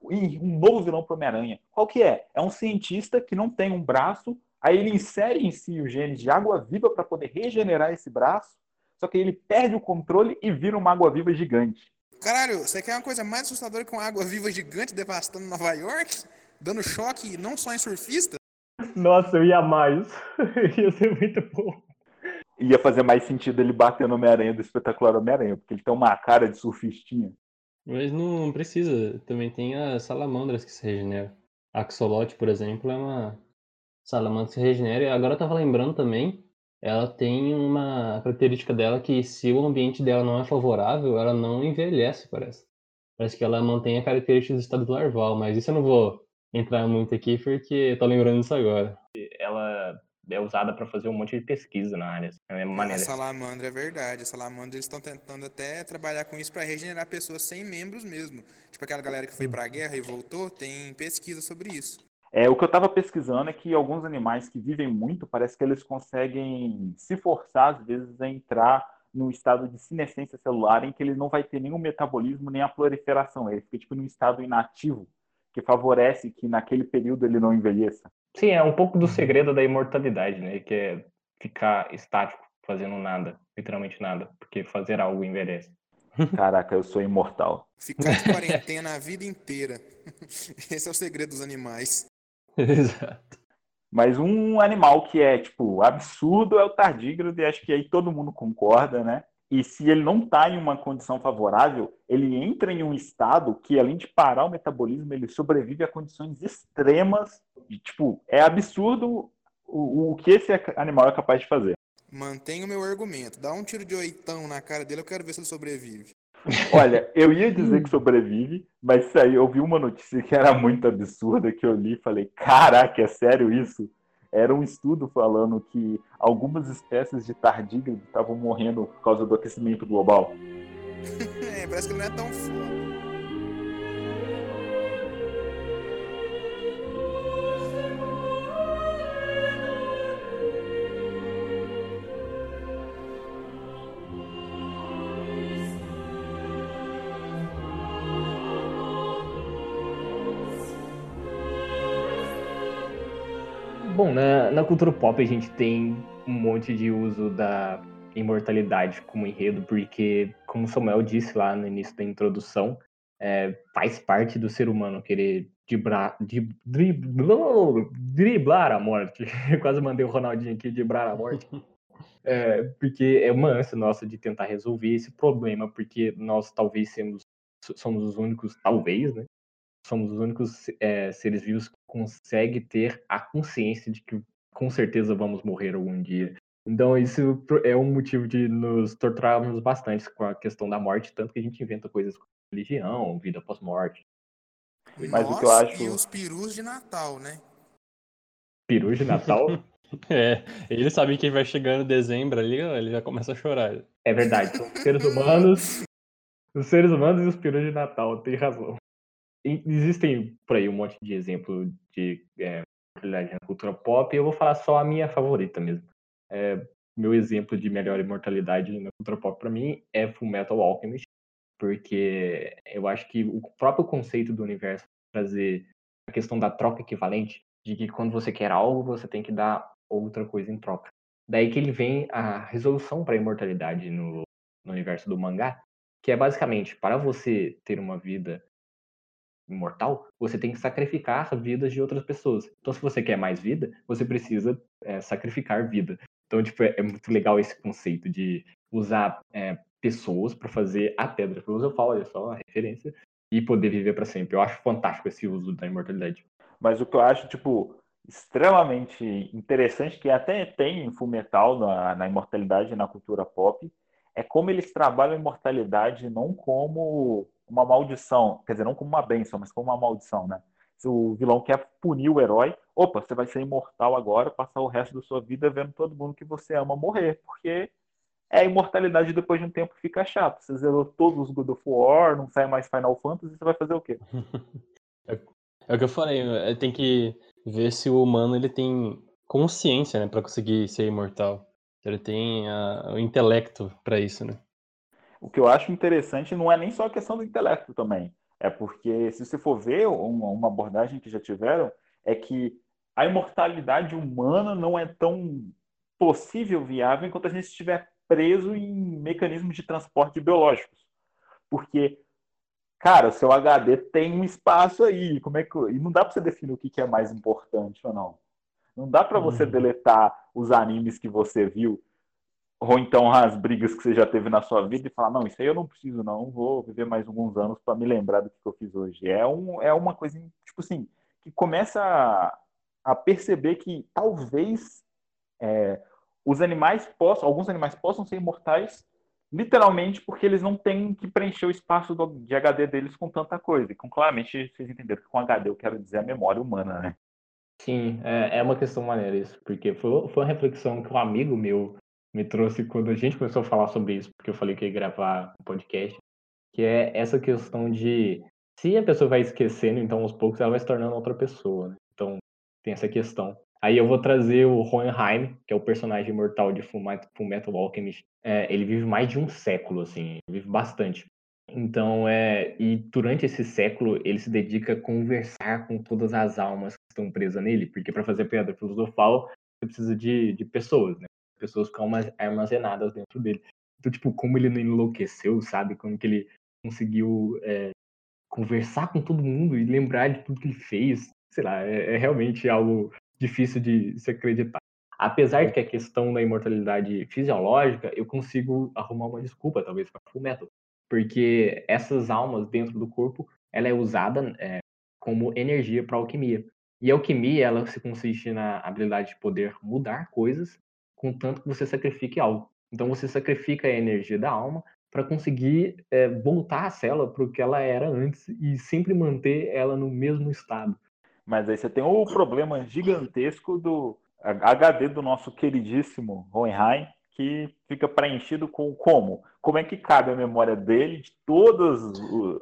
D: Um novo vilão pro Homem-Aranha. Qual que é? É um cientista que não tem um braço, aí ele insere em si o gene de água-viva para poder regenerar esse braço, só que ele perde o controle e vira uma água-viva gigante.
C: Caralho, você quer uma coisa mais assustadora que uma água viva gigante devastando Nova York? Dando choque não só em surfista?
B: Nossa, eu ia amar isso. [laughs] ia ser muito bom.
D: Ia fazer mais sentido ele bater no Homem-Aranha do espetacular Homem-Aranha, porque ele tem uma cara de surfistinha.
E: Mas não precisa. Também tem as salamandras que se regeneram. A Axolotl, por exemplo, é uma salamandra que se regenera. E agora eu tava lembrando também, ela tem uma característica dela que se o ambiente dela não é favorável, ela não envelhece, parece. Parece que ela mantém a característica do estado larval, mas isso eu não vou entrar muito aqui porque eu tô lembrando disso agora.
B: Ela é usada pra fazer um monte de pesquisa na área. É uma
C: A
B: maneira.
C: salamandra é verdade. A salamandra eles estão tentando até trabalhar com isso para regenerar pessoas sem membros mesmo. Tipo aquela galera que foi pra guerra e voltou, tem pesquisa sobre isso.
D: É, o que eu estava pesquisando é que alguns animais que vivem muito, parece que eles conseguem se forçar, às vezes, a entrar num estado de senescência celular em que ele não vai ter nenhum metabolismo nem a proliferação. Ele fica tipo num estado inativo, que favorece que naquele período ele não envelheça.
B: Sim, é um pouco do segredo da imortalidade, né? Que é ficar estático, fazendo nada, literalmente nada, porque fazer algo envelhece. [laughs] [laughs]
D: Caraca, eu sou imortal.
C: Ficar de quarentena a vida inteira. [laughs] Esse é o segredo dos animais. [laughs]
E: Exato.
D: Mas um animal que é, tipo, absurdo é o tardígrado, e acho que aí todo mundo concorda, né? E se ele não está em uma condição favorável, ele entra em um estado que, além de parar o metabolismo, ele sobrevive a condições extremas. E, tipo, é absurdo o, o que esse animal é capaz de fazer.
C: Mantenha o meu argumento. Dá um tiro de oitão na cara dele, eu quero ver se ele sobrevive.
D: Olha, eu ia dizer que [laughs] sobrevive, mas isso aí, eu vi uma notícia que era muito absurda, que eu li e falei, caraca, é sério isso? Era um estudo falando que algumas espécies de tardígrado estavam morrendo por causa do aquecimento global. [laughs]
C: É, parece que não é tão foda.
B: Na, cultura pop a gente tem um monte de uso da imortalidade como enredo, porque, como Samuel disse lá no início da introdução, é, faz parte do ser humano querer dib- driblar, driblar a morte. [laughs] Eu quase mandei o Ronaldinho aqui driblar a morte. É, porque é uma ânsia nossa de tentar resolver esse problema, porque nós talvez somos, somos os únicos, talvez, né? Somos os únicos é, seres vivos que conseguem ter a consciência de que com certeza vamos morrer algum dia. Então isso é um motivo de nos torturarmos bastante com a questão da morte, tanto que a gente inventa coisas como religião, vida pós-morte,
D: Mas o
C: Nós
D: que eu acho-
C: e os perus de Natal, né?
B: peru de Natal. [laughs]
E: É, ele sabe que vai chegando dezembro ali, ó, ele já começa a chorar.
B: É verdade, são os seres humanos, os seres humanos e os perus de Natal, tem razão. E existem por aí um monte de exemplo de é, imortalidade na cultura pop, eu vou falar só a minha favorita mesmo. É, meu exemplo de melhor imortalidade na cultura pop pra mim é Full Metal Alchemist, porque eu acho que o próprio conceito do universo trazer a questão da troca equivalente, de que quando você quer algo, você tem que dar outra coisa em troca. Daí que ele vem a resolução para a imortalidade no, no universo do mangá, que é basicamente para você ter uma vida imortal, você tem que sacrificar vidas de outras pessoas. Então, se você quer mais vida, você precisa é, sacrificar vida. Então, tipo, é, é muito legal esse conceito de usar é, pessoas para fazer a pedra filosofal, olha só a referência, e poder viver para sempre. Eu acho fantástico esse uso da imortalidade.
D: Mas o que eu acho, tipo, extremamente interessante, que até tem em Fullmetal, na, na imortalidade na cultura pop, é como eles trabalham a imortalidade não como uma maldição, quer dizer, não como uma benção, mas como uma maldição, né? Se o vilão quer punir o herói, opa, você vai ser imortal agora, passar o resto da sua vida vendo todo mundo que você ama morrer, porque é a imortalidade depois de um tempo fica chato. Você zerou todos os God of War, não sai mais Final Fantasy, você vai fazer o quê? [laughs]
E: é, é o que eu falei, é, tem que ver se o humano ele tem consciência, né, para conseguir ser imortal. Ele tem a, o intelecto para isso, né?
D: O que eu acho interessante não é nem só a questão do intelecto também. É porque, se você for ver uma, abordagem que já tiveram, é que a imortalidade humana não é tão possível, viável, enquanto a gente estiver preso em mecanismos de transporte biológicos. Porque, cara, o seu HD tem um espaço aí. Como é que... E não dá para você definir o que é mais importante ou não. Não dá para você uhum. deletar os animes que você viu, ou então as brigas que você já teve na sua vida e falar, não, isso aí eu não preciso, não, vou viver mais alguns anos para me lembrar do que eu fiz hoje. É, um, é uma coisa, tipo assim, que começa a, a perceber que talvez é, os animais possam, alguns animais possam ser imortais literalmente porque eles não têm que preencher o espaço do, de HD deles com tanta coisa. E com claramente vocês entenderam que com HD eu quero dizer a memória humana, né?
B: Sim, é, é uma questão maneira isso, porque foi, foi uma reflexão que um amigo meu me trouxe quando a gente começou a falar sobre isso, porque eu falei que ia gravar um podcast, que é essa questão de se a pessoa vai esquecendo, então aos poucos ela vai se tornando outra pessoa, né? Então tem essa questão. Aí eu vou trazer o Hohenheim, que é o personagem imortal de Full Metal Alchemist. É, ele vive mais de um século, assim, vive bastante. Então, é, e durante esse século, ele se dedica a conversar com todas as almas que estão presas nele, porque para fazer pedra filosofal, você precisa de, de pessoas, né? Pessoas ficam armazenadas dentro dele. Então, tipo, como ele não enlouqueceu, sabe? Como que ele conseguiu é, conversar com todo mundo e lembrar de tudo que ele fez. Sei lá, é, é realmente algo difícil de se acreditar. Apesar de que a questão da imortalidade fisiológica, eu consigo arrumar uma desculpa, talvez, para o porque essas almas dentro do corpo ela é usada é, como energia para alquimia. E a alquimia ela se consiste na habilidade de poder mudar coisas, contanto que você sacrifique algo. Então você sacrifica a energia da alma para conseguir é, voltar a célula para o que ela era antes e sempre manter ela no mesmo estado.
D: Mas aí você tem o problema gigantesco do HD do nosso queridíssimo Hohenheim, que fica preenchido com como? Como é que cabe a memória dele de todas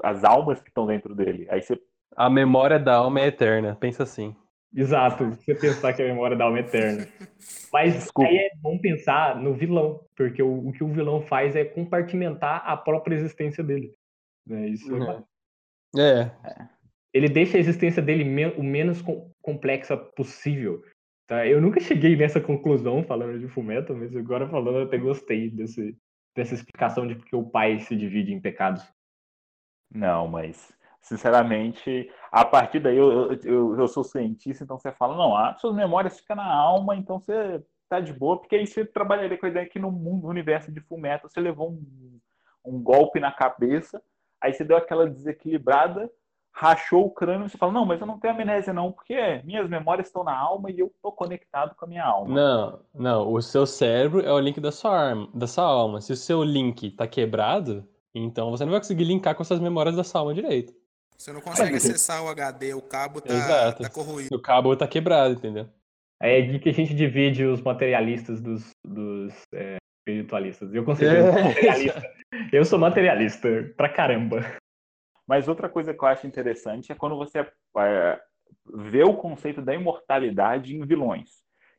D: as almas que estão dentro dele? Aí você...
E: A memória da alma é eterna, pensa assim.
B: Exato, você pensar que a memória da alma é eterna. Mas Desculpa. aí é bom pensar no vilão, porque o, o, que o vilão faz é compartimentar a própria existência dele. Né? Isso
E: uhum. é... é.
B: Ele deixa a existência dele me o menos com complexa possível. Tá? Eu nunca cheguei nessa conclusão falando de Fumeto, mas agora falando eu até gostei desse, dessa explicação de porque o pai se divide em pecados.
D: Não, mas sinceramente, a partir daí eu, eu, eu sou cientista, então você fala, não, as suas memórias ficam na alma, então você tá de boa, porque aí você trabalharia com a ideia que no mundo, no universo de Fumeto, você levou um, um golpe na cabeça, aí você deu aquela desequilibrada, rachou o crânio e você fala, não, mas eu não tenho amnésia não, porque minhas memórias estão na alma e eu estou conectado com a minha alma.
E: Não, não, o seu cérebro é o link da sua, arma, da sua alma. Se o seu link está quebrado, então você não vai conseguir linkar com essas memórias da sua alma direito.
C: Você não consegue acessar o HD, o cabo tá, tá corroído.
E: O cabo tá quebrado, entendeu?
B: É de que a gente divide os materialistas dos, dos é, espiritualistas. Eu consigo é. materialista. Eu sou materialista pra caramba.
D: Mas outra coisa que eu acho interessante é quando você é, vê o conceito da imortalidade em vilões.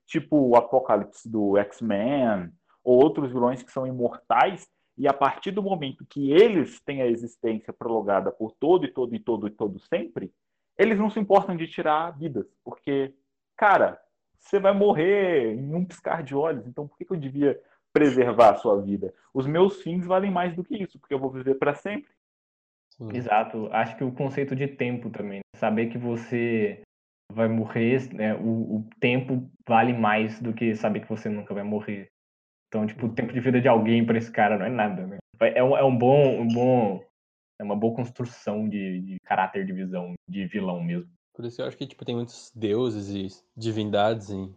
D: Tipo o Apocalipse do X-Men, ou outros vilões que são imortais, e a partir do momento que eles têm a existência prolongada por todo e todo e todo e todo sempre, eles não se importam de tirar vidas, porque, cara, você vai morrer em um piscar de olhos, então por que, que eu devia preservar a sua vida? Os meus fins valem mais do que isso, porque eu vou viver para sempre.
B: Sim. Exato. Acho que o conceito de tempo também. Né? Saber que você vai morrer, né? o, o, tempo vale mais do que saber que você nunca vai morrer. Então, tipo, o tempo de vida de alguém para esse cara não é nada, né? É um, é um bom, um bom, é uma boa construção de, de caráter de visão, de vilão mesmo.
E: Por isso eu acho que tipo, tem muitos deuses e divindades em,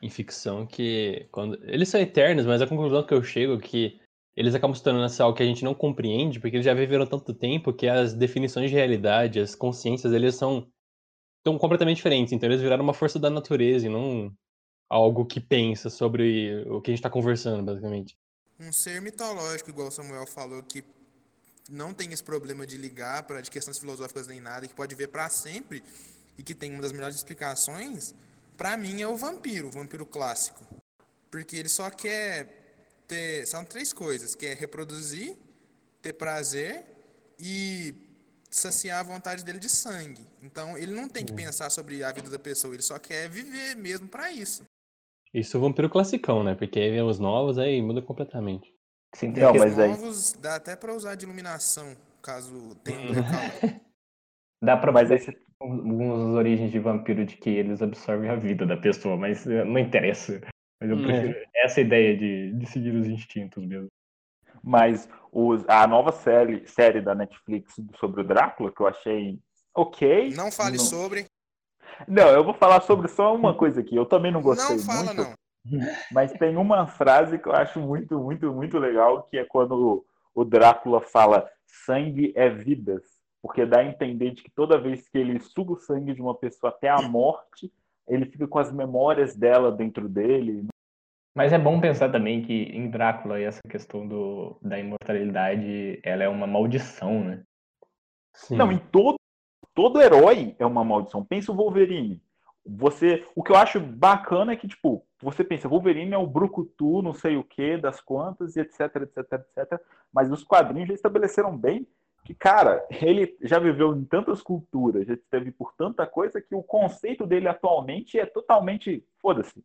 E: em ficção que. quando Eles são eternos, mas a conclusão que eu chego é que eles acabam se tornando algo que a gente não compreende, porque eles já viveram tanto tempo que as definições de realidade, as consciências, eles são tão completamente diferentes. Então eles viraram uma força da natureza e não algo que pensa sobre o que a gente está conversando, basicamente.
C: Um ser mitológico, igual o Samuel falou, que não tem esse problema de ligar para de questões filosóficas nem nada, que pode ver para sempre e que tem uma das melhores explicações, para mim é o vampiro, o vampiro clássico. Porque ele só quer ter. São três coisas: que é reproduzir, ter prazer e saciar a vontade dele de sangue. Então ele não tem que pensar sobre a vida da pessoa, ele só quer viver mesmo para isso.
E: Isso é o vampiro classicão, né? Porque aí vem os novos, aí muda completamente.
B: Sim, tem
D: Não,
B: que-
D: mas aí-
C: Novos dá até para usar de iluminação, caso tenha um blackout. [laughs]
B: Dá pra
D: Mas aí você
B: algumas origens de vampiro de que eles absorvem a vida da pessoa, mas eh, não interessa. Mas eu
E: Hum.
B: prefiro essa ideia de, de seguir os instintos mesmo.
D: Mas os, a nova série, série da Netflix sobre o Drácula, que eu achei ok.
C: Não fale sobre.
D: Não, eu vou falar sobre só uma coisa aqui. Eu também não gostei
C: Não fala,
D: muito,
C: não. [laughs]
D: mas tem uma frase que eu acho muito, muito, muito legal, que é quando o Drácula fala sangue é vidas. Porque dá a entender de que toda vez que ele suga o sangue de uma pessoa até a morte, ele fica com as memórias dela dentro dele.
B: Mas é bom pensar também que em Drácula essa questão do, da imortalidade, ela é uma maldição, né?
E: Sim.
D: Não, em todo, todo herói é uma maldição. Pensa o Wolverine. Você, o que eu acho bacana é que, tipo, você pensa, Wolverine é o brucutu, não sei o que, das quantas, e etc, etc, etc. Mas os quadrinhos já estabeleceram bem que, cara, ele já viveu em tantas culturas, já esteve por tanta coisa, que o conceito dele atualmente é totalmente, foda-se.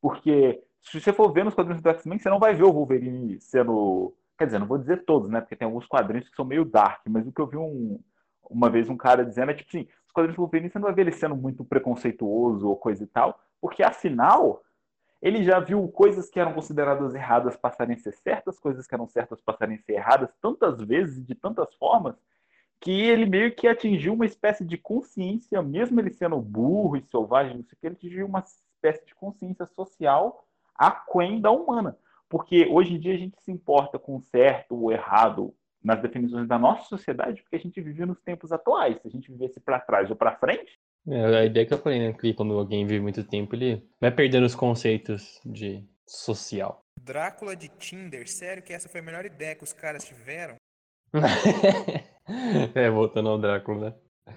D: Porque se você for ver nos quadrinhos do X-Men, você não vai ver o Wolverine sendo. Quer dizer, não vou dizer todos, né? Porque tem alguns quadrinhos que são meio dark, mas o que eu vi um, uma vez um cara dizendo é tipo assim: os quadrinhos Wolverine você não vai ver ele sendo muito preconceituoso ou coisa e tal, porque afinal ele já viu coisas que eram consideradas erradas passarem a ser certas, coisas que eram certas passarem a ser erradas tantas vezes e de tantas formas, que ele meio que atingiu uma espécie de consciência, mesmo ele sendo burro e selvagem, não sei o que, ele atingiu uma espécie de consciência social aquém da humana. Porque hoje em dia a gente se importa com o certo ou errado nas definições da nossa sociedade, porque a gente vive nos tempos atuais. Se a gente vivesse para trás ou para frente,
E: É, a ideia que eu falei, né? Que quando alguém vive muito tempo, ele vai perdendo os conceitos de social.
C: Drácula de Tinder, sério que essa foi a melhor ideia que os caras tiveram? [laughs]
E: é, voltando ao Drácula, né?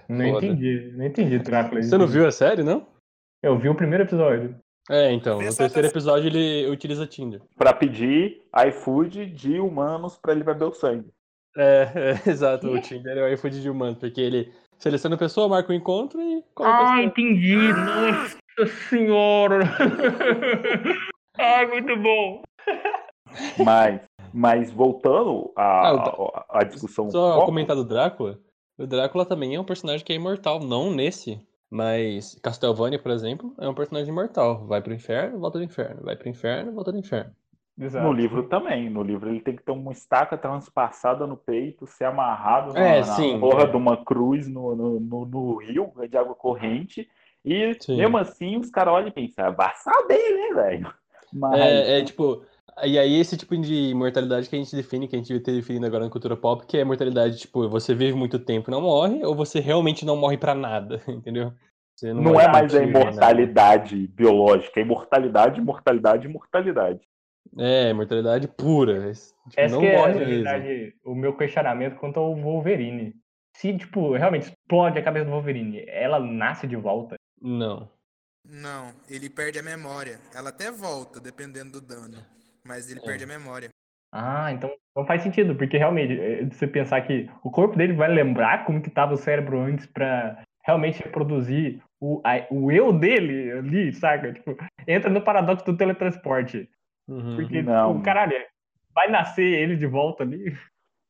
B: Não
E: Foda.
B: entendi, não entendi Drácula.
E: Você não viu a série, não?
B: Eu vi o primeiro episódio.
E: É, então, no terceiro
C: até-
E: episódio ele utiliza Tinder.
D: para pedir iFood de humanos para ele beber o sangue.
E: É, é, [laughs] exato, o Tinder é o iFood de humano, porque ele seleciona a pessoa, marca o encontro e coloca
B: Ah,
E: pessoa.
B: entendi. Nossa senhora. Ai, [laughs] muito bom.
D: Mas, mas voltando à,
E: Ah,
D: discussão.
E: Só
D: foco,
E: comentar do Drácula. O Drácula também é um personagem que é imortal, não nesse, mas Castlevania, por exemplo, é um personagem imortal. Vai pro inferno, volta do inferno. Vai pro inferno, volta do inferno.
B: Exato.
D: No livro também. No livro ele tem que ter uma estaca transpassada no peito, ser amarrado na,
E: É,
D: na
E: sim.
D: porra de uma cruz no, no, no- no rio de água corrente. E
E: Sim.
D: mesmo assim os caras olham e pensam, "Ah, vai saber, né, velho? [laughs] Mas
E: É, é tipo. E aí, esse tipo de imortalidade que a gente define, que a gente devia ter definido agora na cultura pop, que é a imortalidade, tipo, você vive muito tempo e não morre, ou você realmente não morre pra nada, [laughs] entendeu? Você
D: não,
E: morre
D: é mais a
E: né?
D: imortalidade biológica, é imortalidade, imortalidade, imortalidade.
E: É, imortalidade pura. Tipo,
B: Essa
E: não
B: que é,
E: morre
B: na
E: mesmo.
B: verdade, o meu questionamento quanto ao Wolverine. Se, tipo, realmente explode a cabeça do Wolverine, ela nasce de volta.
E: Não.
C: Não, ele perde a memória. Ela até volta, dependendo do dano. Mas ele
E: É.
C: perde a memória.
B: Ah, então não faz sentido, porque realmente, é, você pensar que o corpo dele vai lembrar como que tava o cérebro antes pra realmente reproduzir o, a- o eu dele ali, saca? Tipo, entra no paradoxo do teletransporte.
E: Uhum.
B: Porque,
D: Não.
B: tipo, caralho, vai nascer ele de volta ali.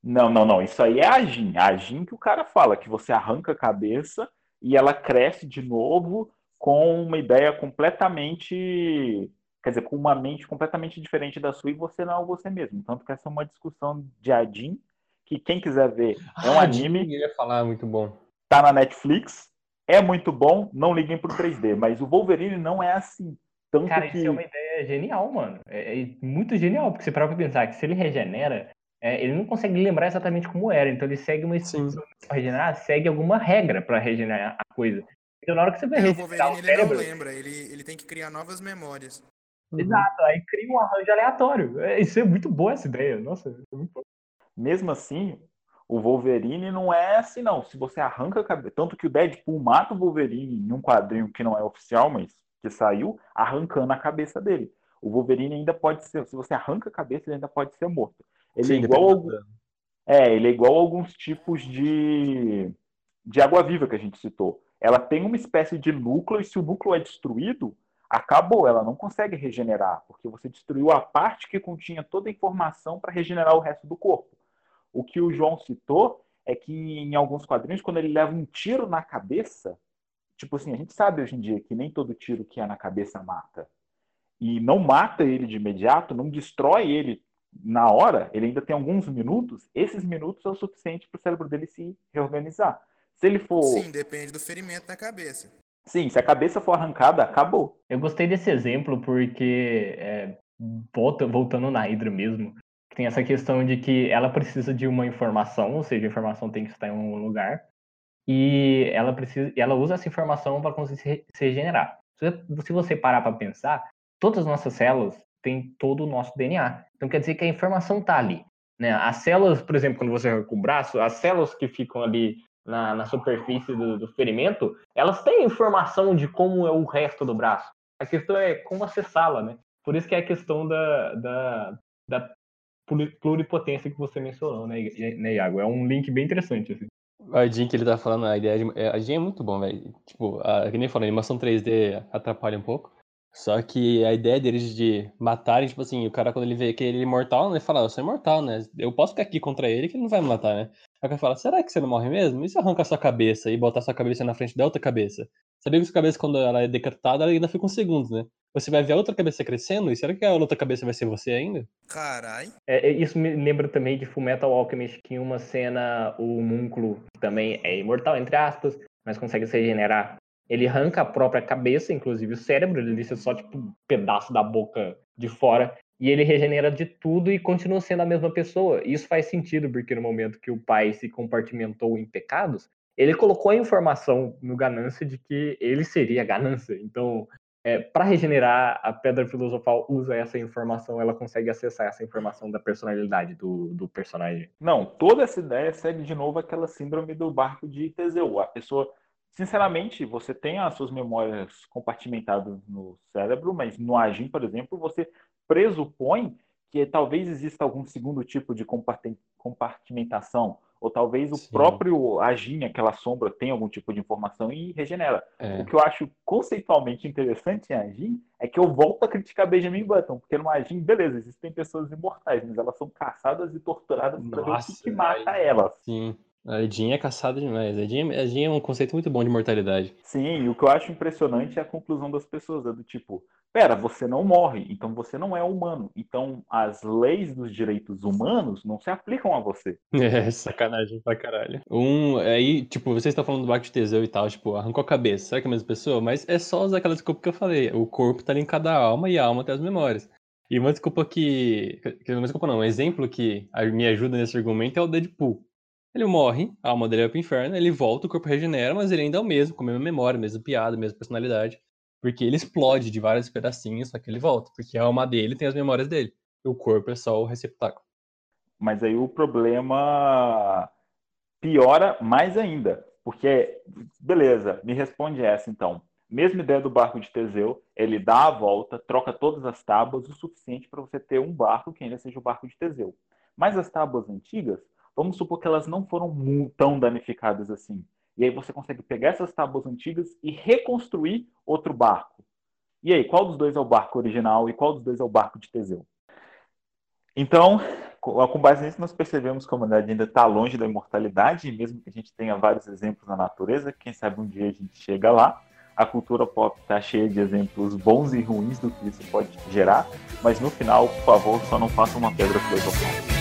D: Não, não, não. Isso aí é a Jin. A Jin que o cara fala, que você arranca a cabeça e ela cresce de novo com uma ideia completamente. Quer dizer, com uma mente completamente diferente da sua e você não é você mesmo. Tanto que essa é uma discussão de Adin, que quem quiser ver é um
E: Ah,
D: anime,
E: Eu ia falar, muito bom.
D: tá na Netflix. é muito bom, não liguem pro 3D, mas o Wolverine não é assim. Tanto
B: Cara,
D: que...
B: isso é uma ideia genial, mano. É, é muito genial, porque você para pra pensar que se ele regenera, é, ele não consegue lembrar exatamente como era. Então ele segue uma instrução regenerar, segue alguma regra para regenerar a coisa. Então na hora que você vai
C: É, o
B: regenerar
C: Wolverine
B: o
C: ele não
B: cérebro,
C: lembra, ele, ele tem que criar novas memórias.
B: exato, aí cria um arranjo aleatório. É, isso é muito boa essa ideia. Nossa, é muito bom.
D: mesmo assim, o Wolverine não é assim, não. Se você arranca a cabeça. Tanto que o Deadpool mata o Wolverine em um quadrinho que não é oficial, mas que saiu, arrancando a cabeça dele. O Wolverine ainda pode ser. Se você arranca a cabeça, ele ainda pode ser morto. Ele é igual. é, ele é igual a alguns tipos de, de água-viva que a gente citou. Ela tem uma espécie de núcleo, e se o núcleo é destruído, acabou. Ela não consegue regenerar, porque você destruiu a parte que continha toda a informação para regenerar o resto do corpo. O que o João citou é que em alguns quadrinhos, quando ele leva um tiro na cabeça, tipo assim, a gente sabe hoje em dia que nem todo tiro que é na cabeça mata. E não mata ele de imediato, não destrói ele na hora, ele ainda tem alguns minutos, esses minutos é o suficiente para o cérebro dele se reorganizar. Se ele for.
C: Sim, depende do ferimento na cabeça.
D: Sim, se a cabeça for arrancada, acabou.
B: Eu gostei desse exemplo porque, é, volta, voltando na Hydra mesmo, tem essa questão de que ela precisa de uma informação, ou seja, a informação tem que estar em um lugar, e ela precisa, ela usa essa informação para conseguir se se regenerar. Se você parar para pensar, todas as nossas células têm todo o nosso DNA. Então quer dizer que a informação está ali. Né? As células, por exemplo, quando você arranca o braço, as células que ficam ali na, na superfície do, do ferimento, elas têm informação de como é o resto do braço. A questão é como acessá-la, né? Por isso que é a questão da, da, da pluri- pluripotência que você mencionou, né, né, Iago? É um link bem interessante, assim.
E: A Jean que ele tá falando, a ideia de. é, A Jean é muito bom, velho. Tipo, a, que nem falou, a animação 3D atrapalha um pouco. Só que a ideia deles de matarem, tipo assim, o cara quando ele vê que ele é imortal, né, ele fala, eu sou imortal, né? Eu posso ficar aqui contra ele que ele não vai me matar, né? Aí o cara fala, será que você não morre mesmo? E se arrancar sua cabeça e botar sua cabeça na frente da outra cabeça? Sabia que sua cabeça, quando ela é decapitada, ela ainda fica uns segundos, né? Você vai ver a outra cabeça crescendo, e será que a outra cabeça vai ser você ainda?
C: Carai.
B: É, é, isso me lembra também de Fullmetal Alchemist, que em uma cena o Múnculo que também é imortal, entre aspas, mas consegue se regenerar. Ele arranca a própria cabeça, inclusive o cérebro, ele deixa só tipo um pedaço da boca de fora, e ele regenera de tudo e continua sendo a mesma pessoa. Isso faz sentido, porque no momento que o pai se compartimentou em pecados, ele colocou a informação no ganância de que ele seria ganância. Então, é, para regenerar, a pedra filosofal usa essa informação, ela consegue acessar essa informação da personalidade do, do personagem.
D: Não, toda essa ideia segue de novo aquela síndrome do barco de Teseu. A pessoa, sinceramente, você tem as suas memórias compartimentadas no cérebro, mas no Agim, por exemplo, você pressupõe que talvez exista algum segundo tipo de comparti- compartimentação, ou talvez o
E: Sim.
D: próprio Agim, aquela sombra, tenha algum tipo de informação e regenera.
E: É.
D: O que eu acho conceitualmente interessante em Agim é que eu volto a criticar Benjamin Button, porque no Agim, beleza, existem pessoas imortais, mas elas são caçadas e torturadas para ver o que, que mata elas.
E: Sim. A Jean é caçada demais. A Jean, a Jean é um conceito muito bom de mortalidade.
D: Sim, e o que eu acho impressionante é a conclusão das pessoas, é do tipo, pera, você não morre, então você não é humano. Então as leis dos direitos humanos não se aplicam a você. [laughs]
E: É, sacanagem pra caralho. Um, aí, tipo, vocês estão falando do barco de Teseu e tal, tipo, arrancou a cabeça, será que é a mesma pessoa? Mas é só usar aquela desculpa que eu falei. O corpo tá linkado à alma e a alma tem as memórias. E uma desculpa que. que uma desculpa não, um exemplo que a- me ajuda nesse argumento é o Deadpool. Ele morre, a alma dele vai pro inferno, ele volta, o corpo regenera, mas ele ainda é o mesmo, com a mesma memória, mesma piada, mesma personalidade. Porque ele explode de vários pedacinhos, só que ele volta. Porque a alma dele tem as memórias dele. E o corpo é só o receptáculo.
D: Mas aí o problema piora mais ainda, porque, beleza, me responde essa então. Mesma ideia do barco de Teseu, ele dá a volta, troca todas as tábuas, o suficiente para você ter um barco que ainda seja o barco de Teseu. Mas as tábuas antigas, vamos supor que elas não foram tão danificadas assim. E aí você consegue pegar essas tábuas antigas e reconstruir outro barco. E aí, qual dos dois é o barco original e qual dos dois é o barco de Teseu? Então, com base nisso, nós percebemos que a humanidade ainda está longe da imortalidade, e mesmo que a gente tenha vários exemplos na natureza, quem sabe um dia a gente chega lá. A cultura pop está cheia de exemplos bons e ruins do que isso pode gerar, mas no final, por favor, só não faça uma pedra filosofal.